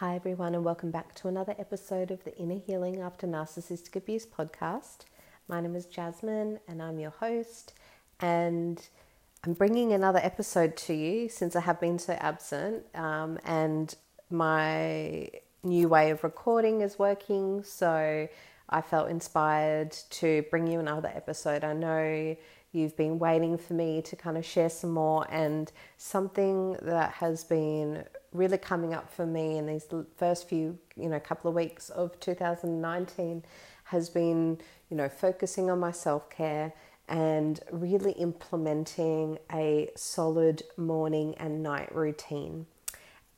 Hi, everyone, and welcome back to another episode of the Inner Healing After Narcissistic Abuse podcast. My name is Jasmine, and I'm your host. And I'm bringing another episode to you since I have been so absent. Um, and my new way of recording is working, so I felt inspired to bring you another episode. I know you've been waiting for me to kind of share some more, and something that has been really coming up for me in these first few, you know, couple of weeks of 2019 has been, you know, focusing on my self care and really implementing a solid morning and night routine.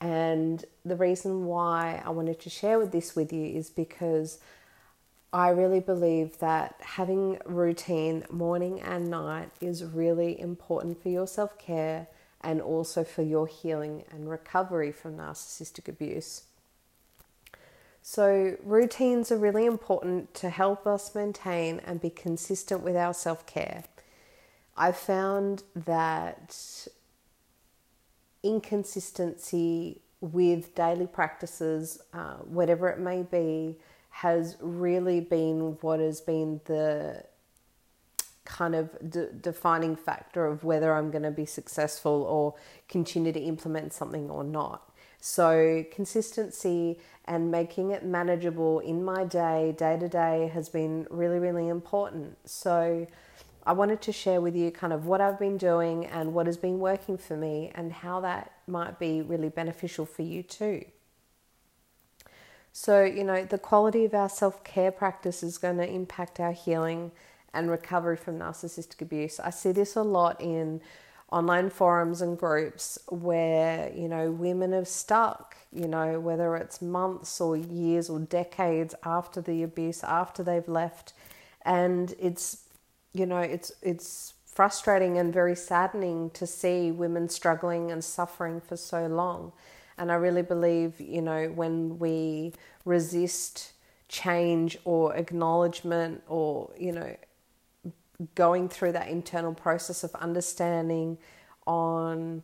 And the reason why I wanted to share with this with you is because I really believe that having routine morning and night is really important for your self care and also for your healing and recovery from narcissistic abuse. So, routines are really important to help us maintain and be consistent with our self care. I've found that inconsistency with daily practices, uh, whatever it may be, has really been what has been the kind of de- defining factor of whether I'm going to be successful or continue to implement something or not. So, consistency and making it manageable in my day, day to day, has been really, really important. So, I wanted to share with you kind of what I've been doing and what has been working for me and how that might be really beneficial for you too. So, you know, the quality of our self care practice is going to impact our healing and recovery from narcissistic abuse. I see this a lot in online forums and groups where, you know, women are stuck, you know, whether it's months or years or decades after the abuse, after they've left. And it's, you know, it's, it's, frustrating and very saddening to see women struggling and suffering for so long. And I really believe, you know, when we resist change or acknowledgement or, you know, going through that internal process of understanding on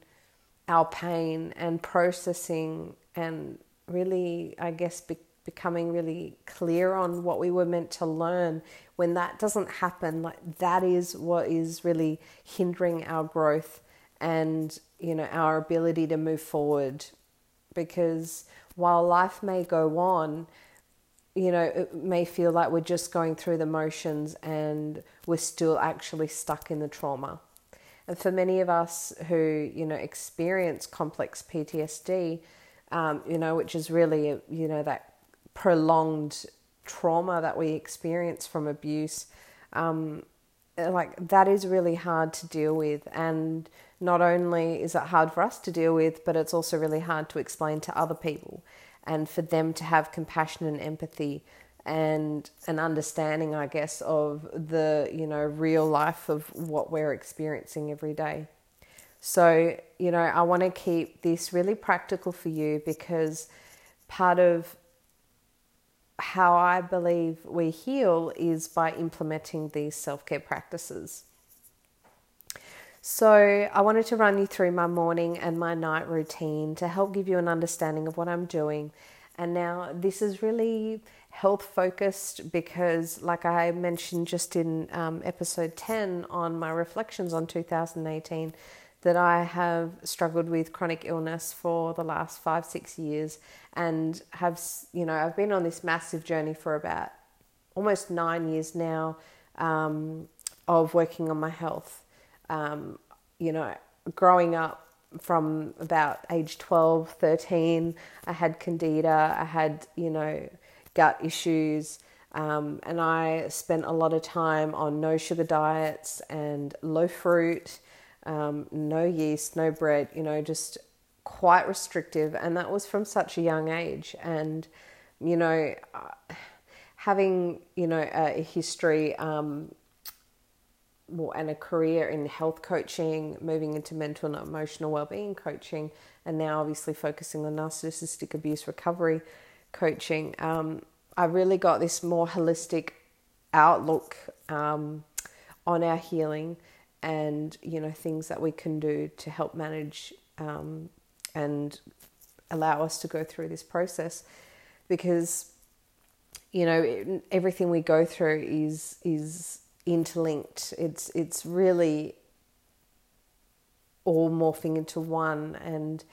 our pain and processing and really, I guess, be- becoming really clear on what we were meant to learn. When that doesn't happen, like that is what is really hindering our growth and you know our ability to move forward. Because while life may go on, you know, it may feel like we're just going through the motions and we're still actually stuck in the trauma. And for many of us who, you know, experience complex PTSD, um, you know, which is really, you know, that prolonged trauma that we experience from abuse, um, like that is really hard to deal with. And not only is it hard for us to deal with, but it's also really hard to explain to other people and for them to have compassion and empathy and an understanding, I guess, of the you know real life of what we're experiencing every day. So you know, I want to keep this really practical for you because part of how I believe we heal is by implementing these self care practices. So, I wanted to run you through my morning and my night routine to help give you an understanding of what I'm doing. And now, this is really health focused because, like I mentioned just in um, episode 10 on my reflections on 2018, that I have struggled with chronic illness for the last five, six years and have, you know, I've been on this massive journey for about almost nine years now um, of working on my health um, you know, growing up from about age 12, 13, I had candida, I had, you know, gut issues. Um, and I spent a lot of time on no sugar diets and low fruit, um, no yeast, no bread, you know, just quite restrictive. And that was from such a young age. And, you know, uh, having, you know, a history um, and a career in health coaching, moving into mental and emotional well-being coaching, and now obviously focusing on narcissistic abuse recovery coaching. Um, I really got this more holistic outlook um, on our healing, and you know things that we can do to help manage um, and allow us to go through this process because you know everything we go through is is interlinked. It's it's really all morphing into one. And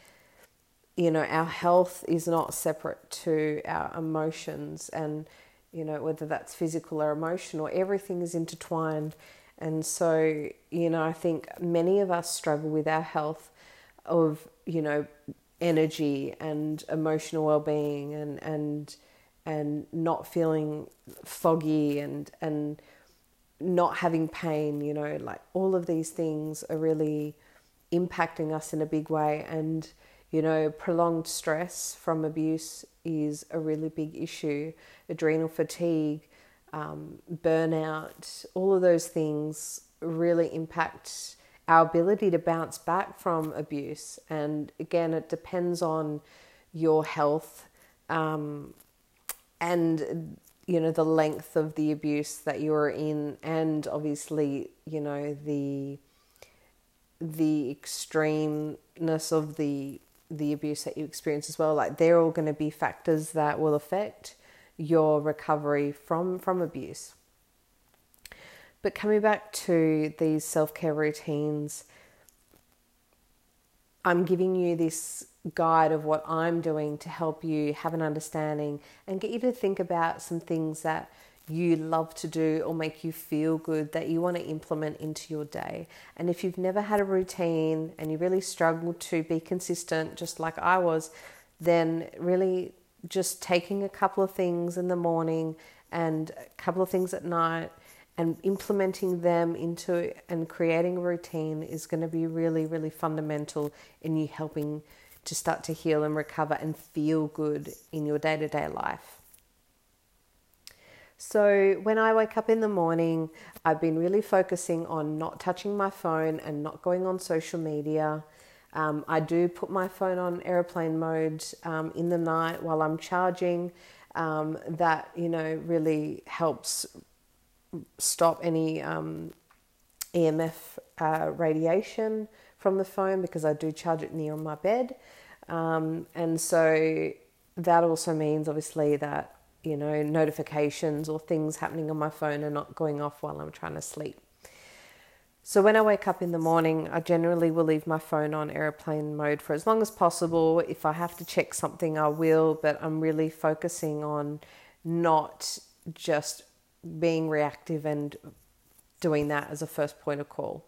you know our health is not separate to our emotions. And you know whether that's physical or emotional everything is intertwined. And so you know i think many of us struggle with our health of you know energy and emotional well-being and and and not feeling foggy and and not having pain you know like all of these things are really impacting us in a big way. And you know prolonged stress from abuse is a really big issue. Adrenal fatigue um, burnout all of those things really impact our ability to bounce back from abuse. And again it depends on your health um, and you know the length of the abuse that you're in and obviously you know the the extremeness of the the abuse that you experience as well like they're all going to be factors that will affect your recovery from from abuse. But coming back to these self-care routines i'm giving you this guide of what i'm doing to help you have an understanding and get you to think about some things that you love to do or make you feel good that you want to implement into your day. And if you've never had a routine and you really struggle to be consistent, just like I was, then really just taking a couple of things in the morning and a couple of things at night and implementing them into and creating a routine is going to be really, really fundamental in you helping to start to heal and recover and feel good in your day to day life. So, when I wake up in the morning, I've been really focusing on not touching my phone and not going on social media. Um, I do put my phone on airplane mode um, in the night while I'm charging. Um, that you know really helps stop any um, EMF uh, radiation from the phone because I do charge it near my bed, um, and so that also means obviously that you know, notifications or things happening on my phone are not going off while I'm trying to sleep. So when I wake up in the morning, I generally will leave my phone on airplane mode for as long as possible. If I have to check something, I will, but I'm really focusing on not just being reactive and doing that as a first point of call.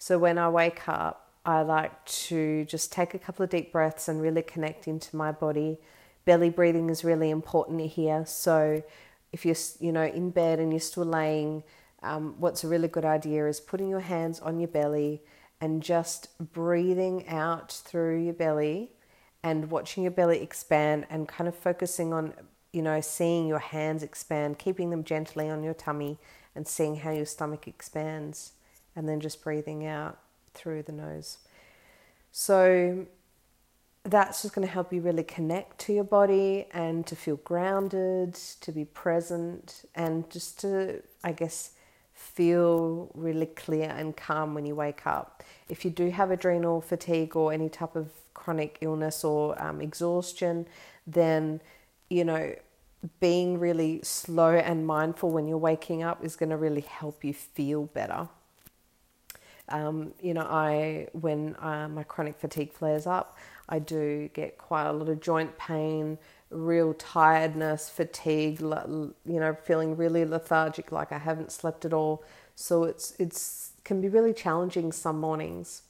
So when I wake up, I like to just take a couple of deep breaths and really connect into my body belly breathing is really important here. So if you're you know in bed and you're still laying, um, what's a really good idea is putting your hands on your belly and just breathing out through your belly and watching your belly expand and kind of focusing on you know seeing your hands expand, keeping them gently on your tummy and seeing how your stomach expands and then just breathing out through the nose. So that's just going to help you really connect to your body and to feel grounded, to be present, and just to, I guess, feel really clear and calm when you wake up. If you do have adrenal fatigue or any type of chronic illness or um, exhaustion, then, you know, being really slow and mindful when you're waking up is going to really help you feel better. Um, you know, I when uh, my chronic fatigue flares up, I do get quite a lot of joint pain, real tiredness, fatigue, you know, feeling really lethargic, like I haven't slept at all. So it's it's can be really challenging some mornings.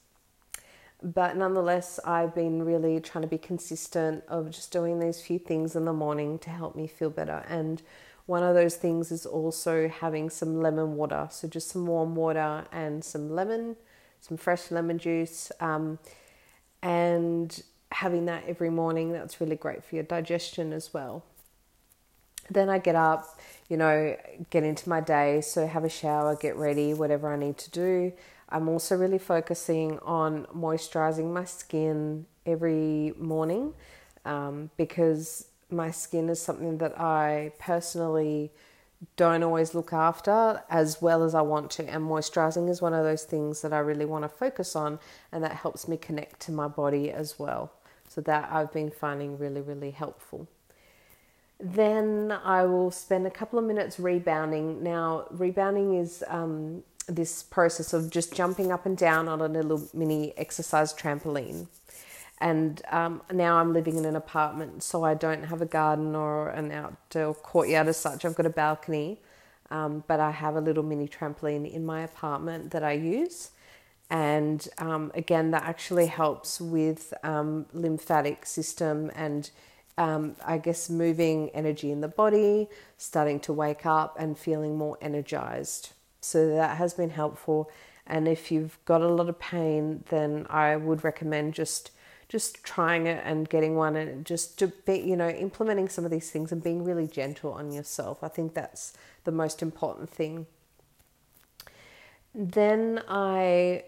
But nonetheless, I've been really trying to be consistent of just doing these few things in the morning to help me feel better. And one of those things is also having some lemon water. So just some warm water and some lemon, some fresh lemon juice. Um, and having that every morning, that's really great for your digestion as well. Then I get up, you know, get into my day, so have a shower, get ready, whatever I need to do. I'm also really focusing on moisturizing my skin every morning um, because my skin is something that I personally don't always look after as well as I want to. And moisturizing is one of those things that I really want to focus on, and that helps me connect to my body as well. So that I've been finding really, really helpful. Then I will spend a couple of minutes rebounding. Now, rebounding is um, this process of just jumping up and down on a little mini exercise trampoline. And um, now I'm living in an apartment, so I don't have a garden or an outdoor courtyard as such. I've got a balcony, um, but I have a little mini trampoline in my apartment that I use. And um, again, that actually helps with um, lymphatic system and um, I guess moving energy in the body, starting to wake up and feeling more energized. So that has been helpful. And if you've got a lot of pain, then I would recommend just just trying it and getting one and just to be, you know, implementing some of these things and being really gentle on yourself. I think that's the most important thing. Then I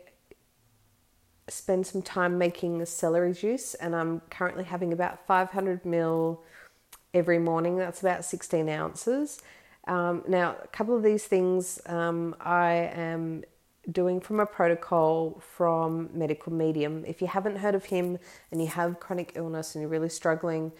spend some time making a celery juice, and I'm currently having about 500 ml every morning. That's about 16 ounces. Um, now, a couple of these things um, I am doing from a protocol from Medical Medium. If you haven't heard of him and you have chronic illness and you're really struggling,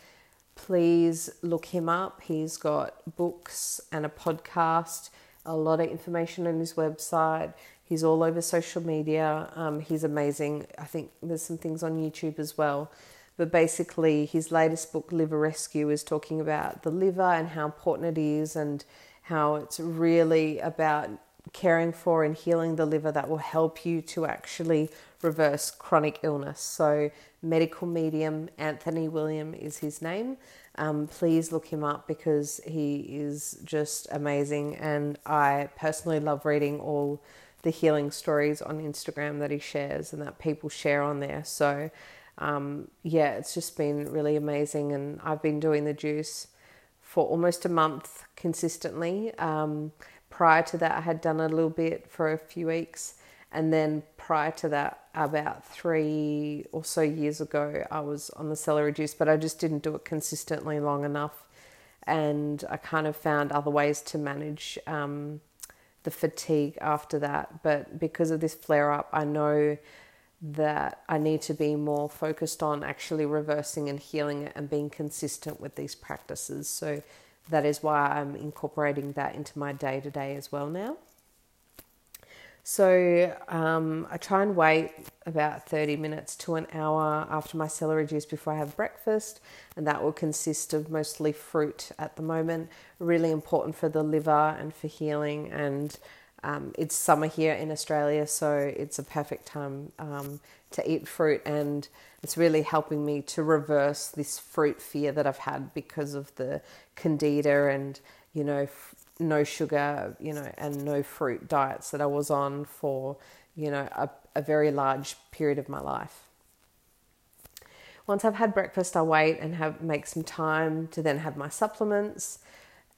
please look him up. He's got books and a podcast, a lot of information on his website. He's all over social media. Um, he's amazing. I think there's some things on YouTube as well. But basically, his latest book, Liver Rescue, is talking about the liver and how important it is and how it's really about caring for and healing the liver that will help you to actually reverse chronic illness. So, medical medium Anthony William is his name. Um, please look him up because he is just amazing, and I personally love reading all the healing stories on Instagram that he shares and that people share on there. So, um, yeah, it's just been really amazing. And I've been doing the juice for almost a month consistently. Um, prior to that, I had done a little bit for a few weeks. And then prior to that, about three or so years ago, I was on the celery juice, but I just didn't do it consistently long enough. And I kind of found other ways to manage um, the fatigue after that. But because of this flare up, I know that I need to be more focused on actually reversing and healing it and being consistent with these practices. So that is why I'm incorporating that into my day to day as well now. So um, I try and wait about 30 minutes to an hour after my celery juice before I have breakfast, and that will consist of mostly fruit at the moment. Really important for the liver and for healing. And um, it's summer here in Australia, so it's a perfect time um, to eat fruit, and it's really helping me to reverse this fruit fear that I've had because of the candida and you know no sugar, you know, and no fruit diets that I was on for, you know, a, a very large period of my life. Once I've had breakfast, I wait and have make some time to then have my supplements.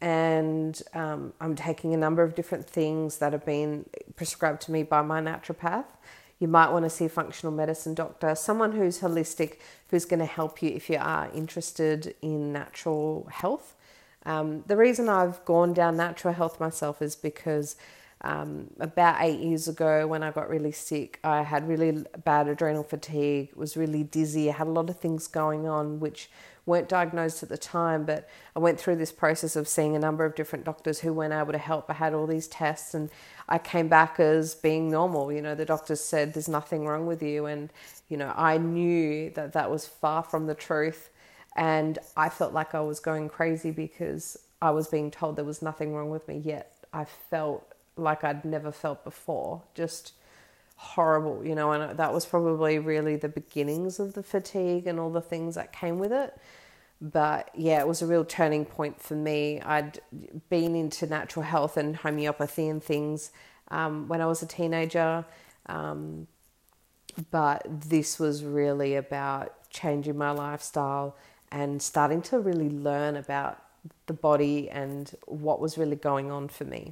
And um, I'm taking a number of different things that have been prescribed to me by my naturopath. You might want to see a functional medicine doctor, someone who's holistic, who's going to help you if you are interested in natural health. Um, the reason I've gone down natural health myself is because um, about eight years ago, when I got really sick, I had really bad adrenal fatigue, was really dizzy, I had a lot of things going on which weren't diagnosed at the time, but I went through this process of seeing a number of different doctors who weren't able to help. I had all these tests and I came back as being normal. You know, the doctors said there's nothing wrong with you. And, you know, I knew that that was far from the truth. And I felt like I was going crazy because I was being told there was nothing wrong with me, yet I felt like I'd never felt before. Just horrible, you know, and that was probably really the beginnings of the fatigue and all the things that came with it. But yeah, it was a real turning point for me. I'd been into natural health and homeopathy and things um, when I was a teenager. Um, but this was really about changing my lifestyle and starting to really learn about the body and what was really going on for me.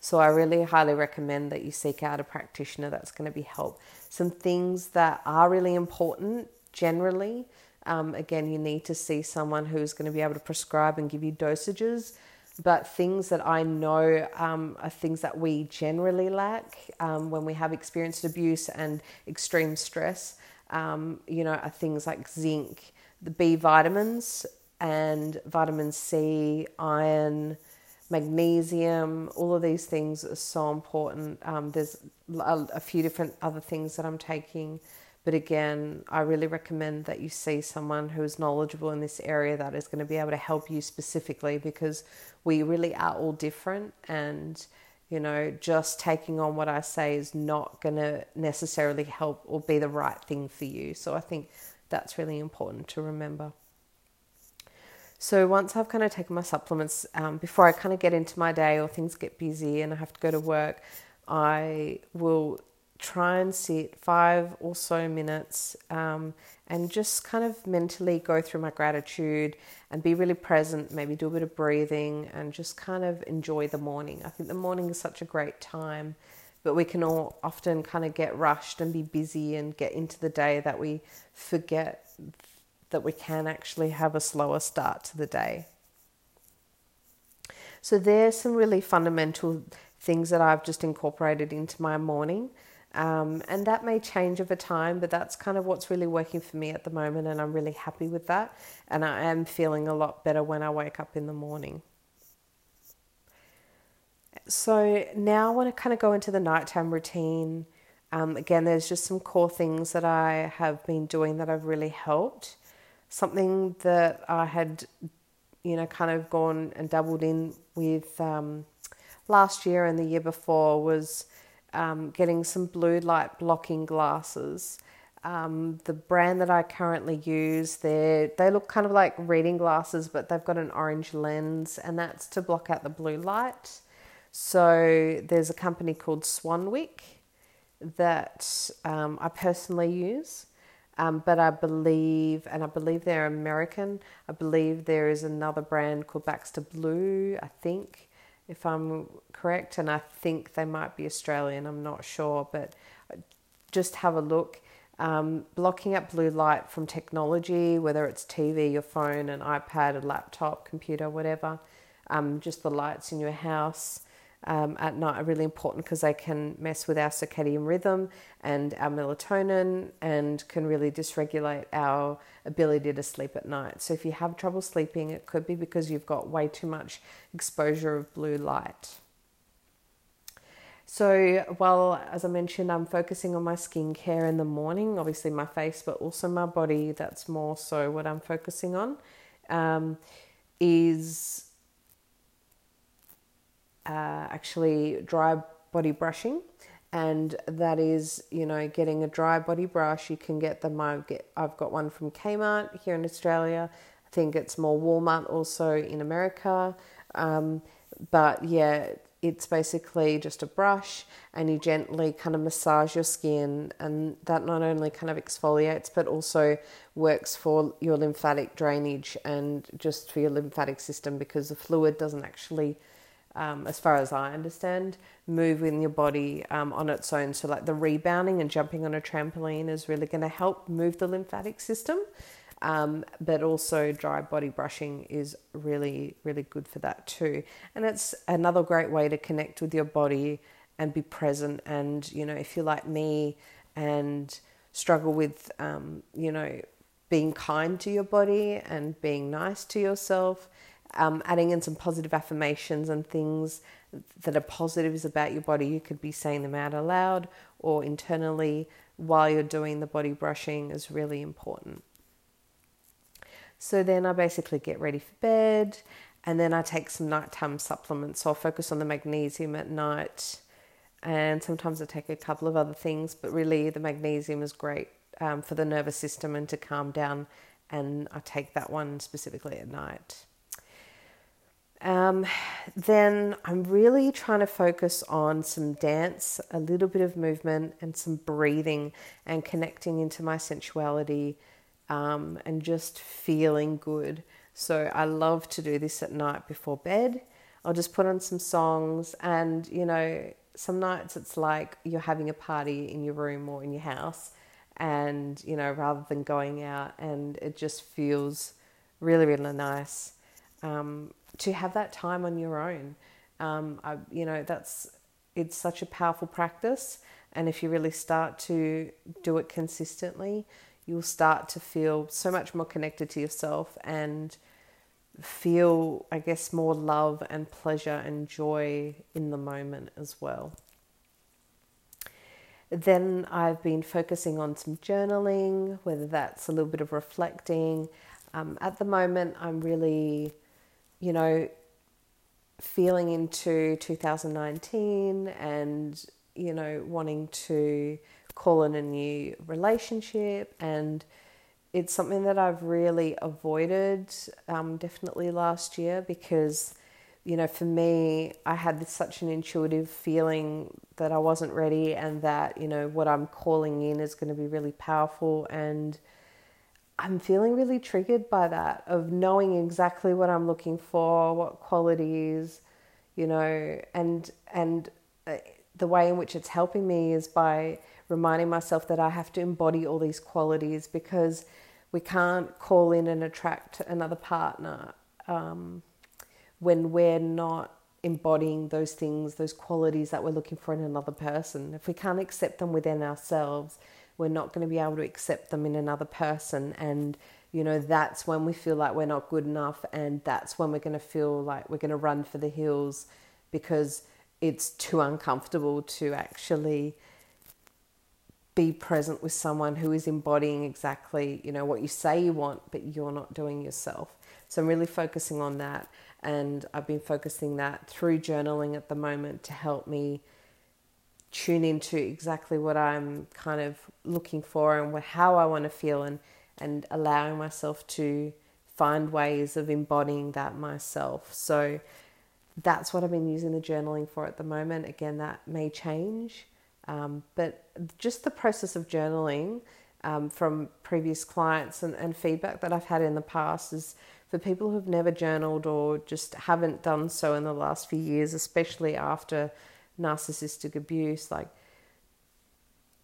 So I really highly recommend that you seek out a practitioner that's going to be help. Some things that are really important generally. Um, again, you need to see someone who's going to be able to prescribe and give you dosages. But things that I know um, are things that we generally lack um, when we have experienced abuse and extreme stress, um, you know, are things like zinc, the B vitamins and vitamin C, iron, magnesium, all of these things are so important. Um, there's a, a, few different other things that I'm taking, but again, I really recommend that you see someone who is knowledgeable in this area that is going to be able to help you specifically because we really are all different and you know, just taking on what I say is not going to necessarily help or be the right thing for you. So I think that's really important to remember. So once I've kind of taken my supplements, um, before I kind of get into my day or things get busy and I have to go to work, I will try and sit five or so minutes um, and just kind of mentally go through my gratitude and be really present, maybe do a bit of breathing and just kind of enjoy the morning. I think the morning is such a great time, but we can all often kind of get rushed and be busy and get into the day that we forget that we can actually have a slower start to the day. So there's some really fundamental things that I've just incorporated into my morning. Um, and that may change over time, but that's kind of what's really working for me at the moment, and I'm really happy with that. And I am feeling a lot better when I wake up in the morning. So now I want to kind of go into the nighttime routine. Um, again, there's just some core things that I have been doing that have really helped. Something that I had, you know, kind of gone and doubled in with um, last year and the year before was um, getting some blue light blocking glasses. Um, the brand that I currently use, they they look kind of like reading glasses, but they've got an orange lens, and that's to block out the blue light. So there's a company called Swanwick that um, I personally use, um, but I believe, and I believe they're American. I believe there is another brand called Baxter Blue. I think if I'm correct, and I think they might be Australian, I'm not sure, but just have a look. Um, blocking out blue light from technology, whether it's TV, your phone, an iPad, a laptop, computer, whatever, um, just the lights in your house um, at night are really important because they can mess with our circadian rhythm and our melatonin and can really dysregulate our ability to sleep at night. So, if you have trouble sleeping, it could be because you've got way too much exposure of blue light. So, well, as I mentioned, I'm focusing on my skincare in the morning, obviously my face, but also my body. That's more so what I'm focusing on. Um, is uh, actually dry body brushing. And that is you know getting a dry body brush. You can get them. I get i've got one from kmart here in australia. I think it's more walmart also in america. Um, but yeah it's basically just a brush and you gently kind of massage your skin. And that not only kind of exfoliates but also works for your lymphatic drainage and just for your lymphatic system because the fluid doesn't actually um, as far as I understand, move in your body um, on its own. So, like the rebounding and jumping on a trampoline is really going to help move the lymphatic system. Um, but also, dry body brushing is really, really good for that too. And it's another great way to connect with your body and be present. And, you know, if you're like me and struggle with, um, you know, being kind to your body and being nice to yourself um, adding in some positive affirmations and things that are positives about your body. You could be saying them out aloud or internally while you're doing the body brushing is really important. So then I basically get ready for bed and then I take some nighttime supplements. So I'll focus on the magnesium at night and sometimes I take a couple of other things, but really the magnesium is great um, for the nervous system and to calm down. And I take that one specifically at night. Um, then I'm really trying to focus on some dance, a little bit of movement, and some breathing and connecting into my sensuality um, and just feeling good. So I love to do this at night before bed. I'll just put on some songs, and you know, some nights it's like you're having a party in your room or in your house, and you know, rather than going out, and it just feels really, really nice. Um, to have that time on your own. Um, I, you know, that's it's such a powerful practice, and if you really start to do it consistently, you'll start to feel so much more connected to yourself and feel, I guess, more love and pleasure and joy in the moment as well. Then I've been focusing on some journaling, whether that's a little bit of reflecting. Um, at the moment, I'm really, you know, feeling into 2019 and, you know, wanting to call in a new relationship and it's something that I've really avoided um, definitely last year because, you know, for me, I had this, such an intuitive feeling that I wasn't ready and that, you know, what I'm calling in is going to be really powerful. And I'm feeling really triggered by that of knowing exactly what I'm looking for, what qualities, you know, and, and uh, the way in which it's helping me is by reminding myself that I have to embody all these qualities because we can't call in and attract another partner um, when we're not embodying those things, those qualities that we're looking for in another person. If we can't accept them within ourselves, we're not going to be able to accept them in another person. And, you know, that's when we feel like we're not good enough. And that's when we're going to feel like we're going to run for the hills because it's too uncomfortable to actually be present with someone who is embodying exactly you know what you say you want but you're not doing yourself so i'm really focusing on that and i've been focusing that through journaling at the moment to help me tune into exactly what i'm kind of looking for and how i want to feel and and allowing myself to find ways of embodying that myself. So that's what i've been using the journaling for at the moment. Again that may change um, but just the process of journaling um, from previous clients and, and feedback that I've had in the past is for people who've never journaled or just haven't done so in the last few years, especially after narcissistic abuse, like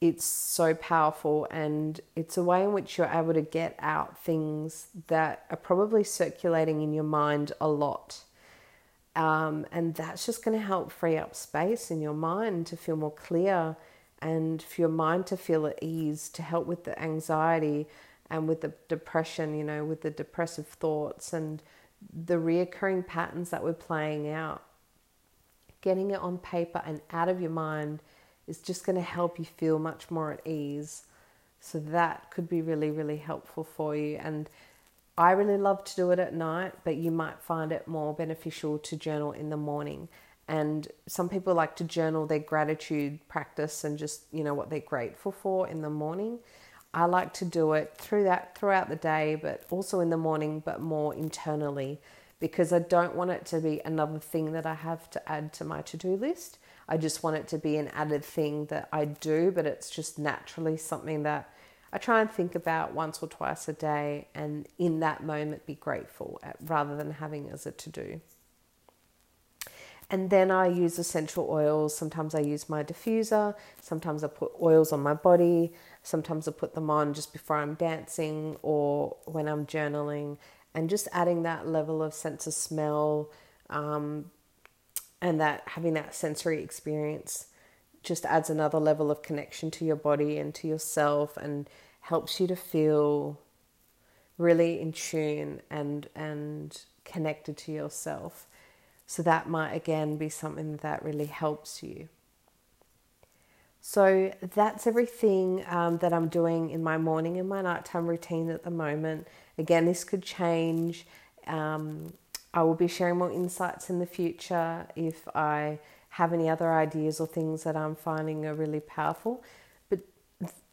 it's so powerful and it's a way in which you're able to get out things that are probably circulating in your mind a lot. Um, and that's just going to help free up space in your mind to feel more clear and for your mind to feel at ease, to help with the anxiety and with the depression, you know, with the depressive thoughts and the reoccurring patterns that we're playing out. Getting it on paper and out of your mind is just going to help you feel much more at ease. So that could be really, really helpful for you. And I really love to do it at night, but you might find it more beneficial to journal in the morning. And some people like to journal their gratitude practice and just, you know, what they're grateful for in the morning. I like to do it through that throughout the day, but also in the morning, but more internally because I don't want it to be another thing that I have to add to my to-do list. I just want it to be an added thing that I do, but it's just naturally something that I try and think about once or twice a day and in that moment be grateful at, rather than having as a to do. And then I use essential oils. Sometimes I use my diffuser, sometimes I put oils on my body, sometimes I put them on just before I'm dancing or when I'm journaling, and just adding that level of sense of smell um, and that having that sensory experience just adds another level of connection to your body and to yourself and helps you to feel really in tune and and connected to yourself. So that might again be something that really helps you. So that's everything um, that I'm doing in my morning and my nighttime routine at the moment. Again, this could change. Um, I will be sharing more insights in the future if I have any other ideas or things that I'm finding are really powerful. But,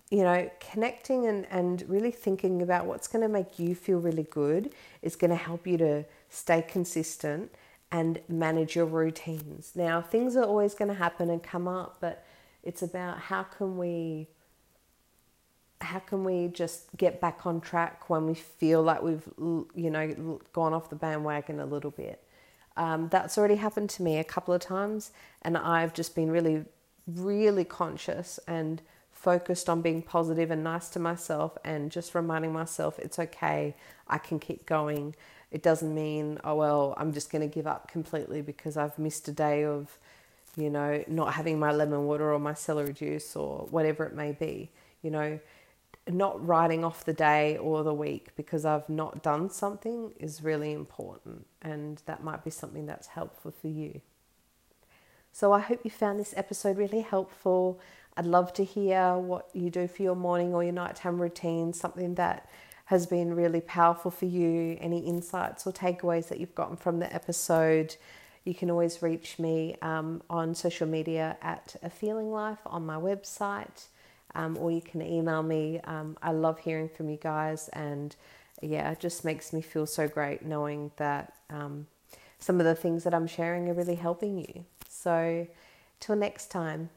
you know, connecting and, and really thinking about what's going to make you feel really good is going to help you to stay consistent and manage your routines. Now, things are always going to happen and come up, but it's about how can we how can we just get back on track when we feel like we've you know gone off the bandwagon a little bit um, that's already happened to me a couple of times, and I've just been really, really conscious and focused on being positive and nice to myself and just reminding myself it's okay, I can keep going. It doesn't mean, oh, well, I'm just going to give up completely because I've missed a day of, you know, not having my lemon water or my celery juice or whatever it may be. You know, not writing off the day or the week because I've not done something is really important, and that might be something that's helpful for you. So, I hope you found this episode really helpful. I'd love to hear what you do for your morning or your nighttime routine, something that has been really powerful for you, any insights or takeaways that you've gotten from the episode. You can always reach me um, on social media at A Feeling Life on my website um, or you can email me. Um, I love hearing from you guys, and yeah, it just makes me feel so great knowing that um, some of the things that I'm sharing are really helping you. So, till next time,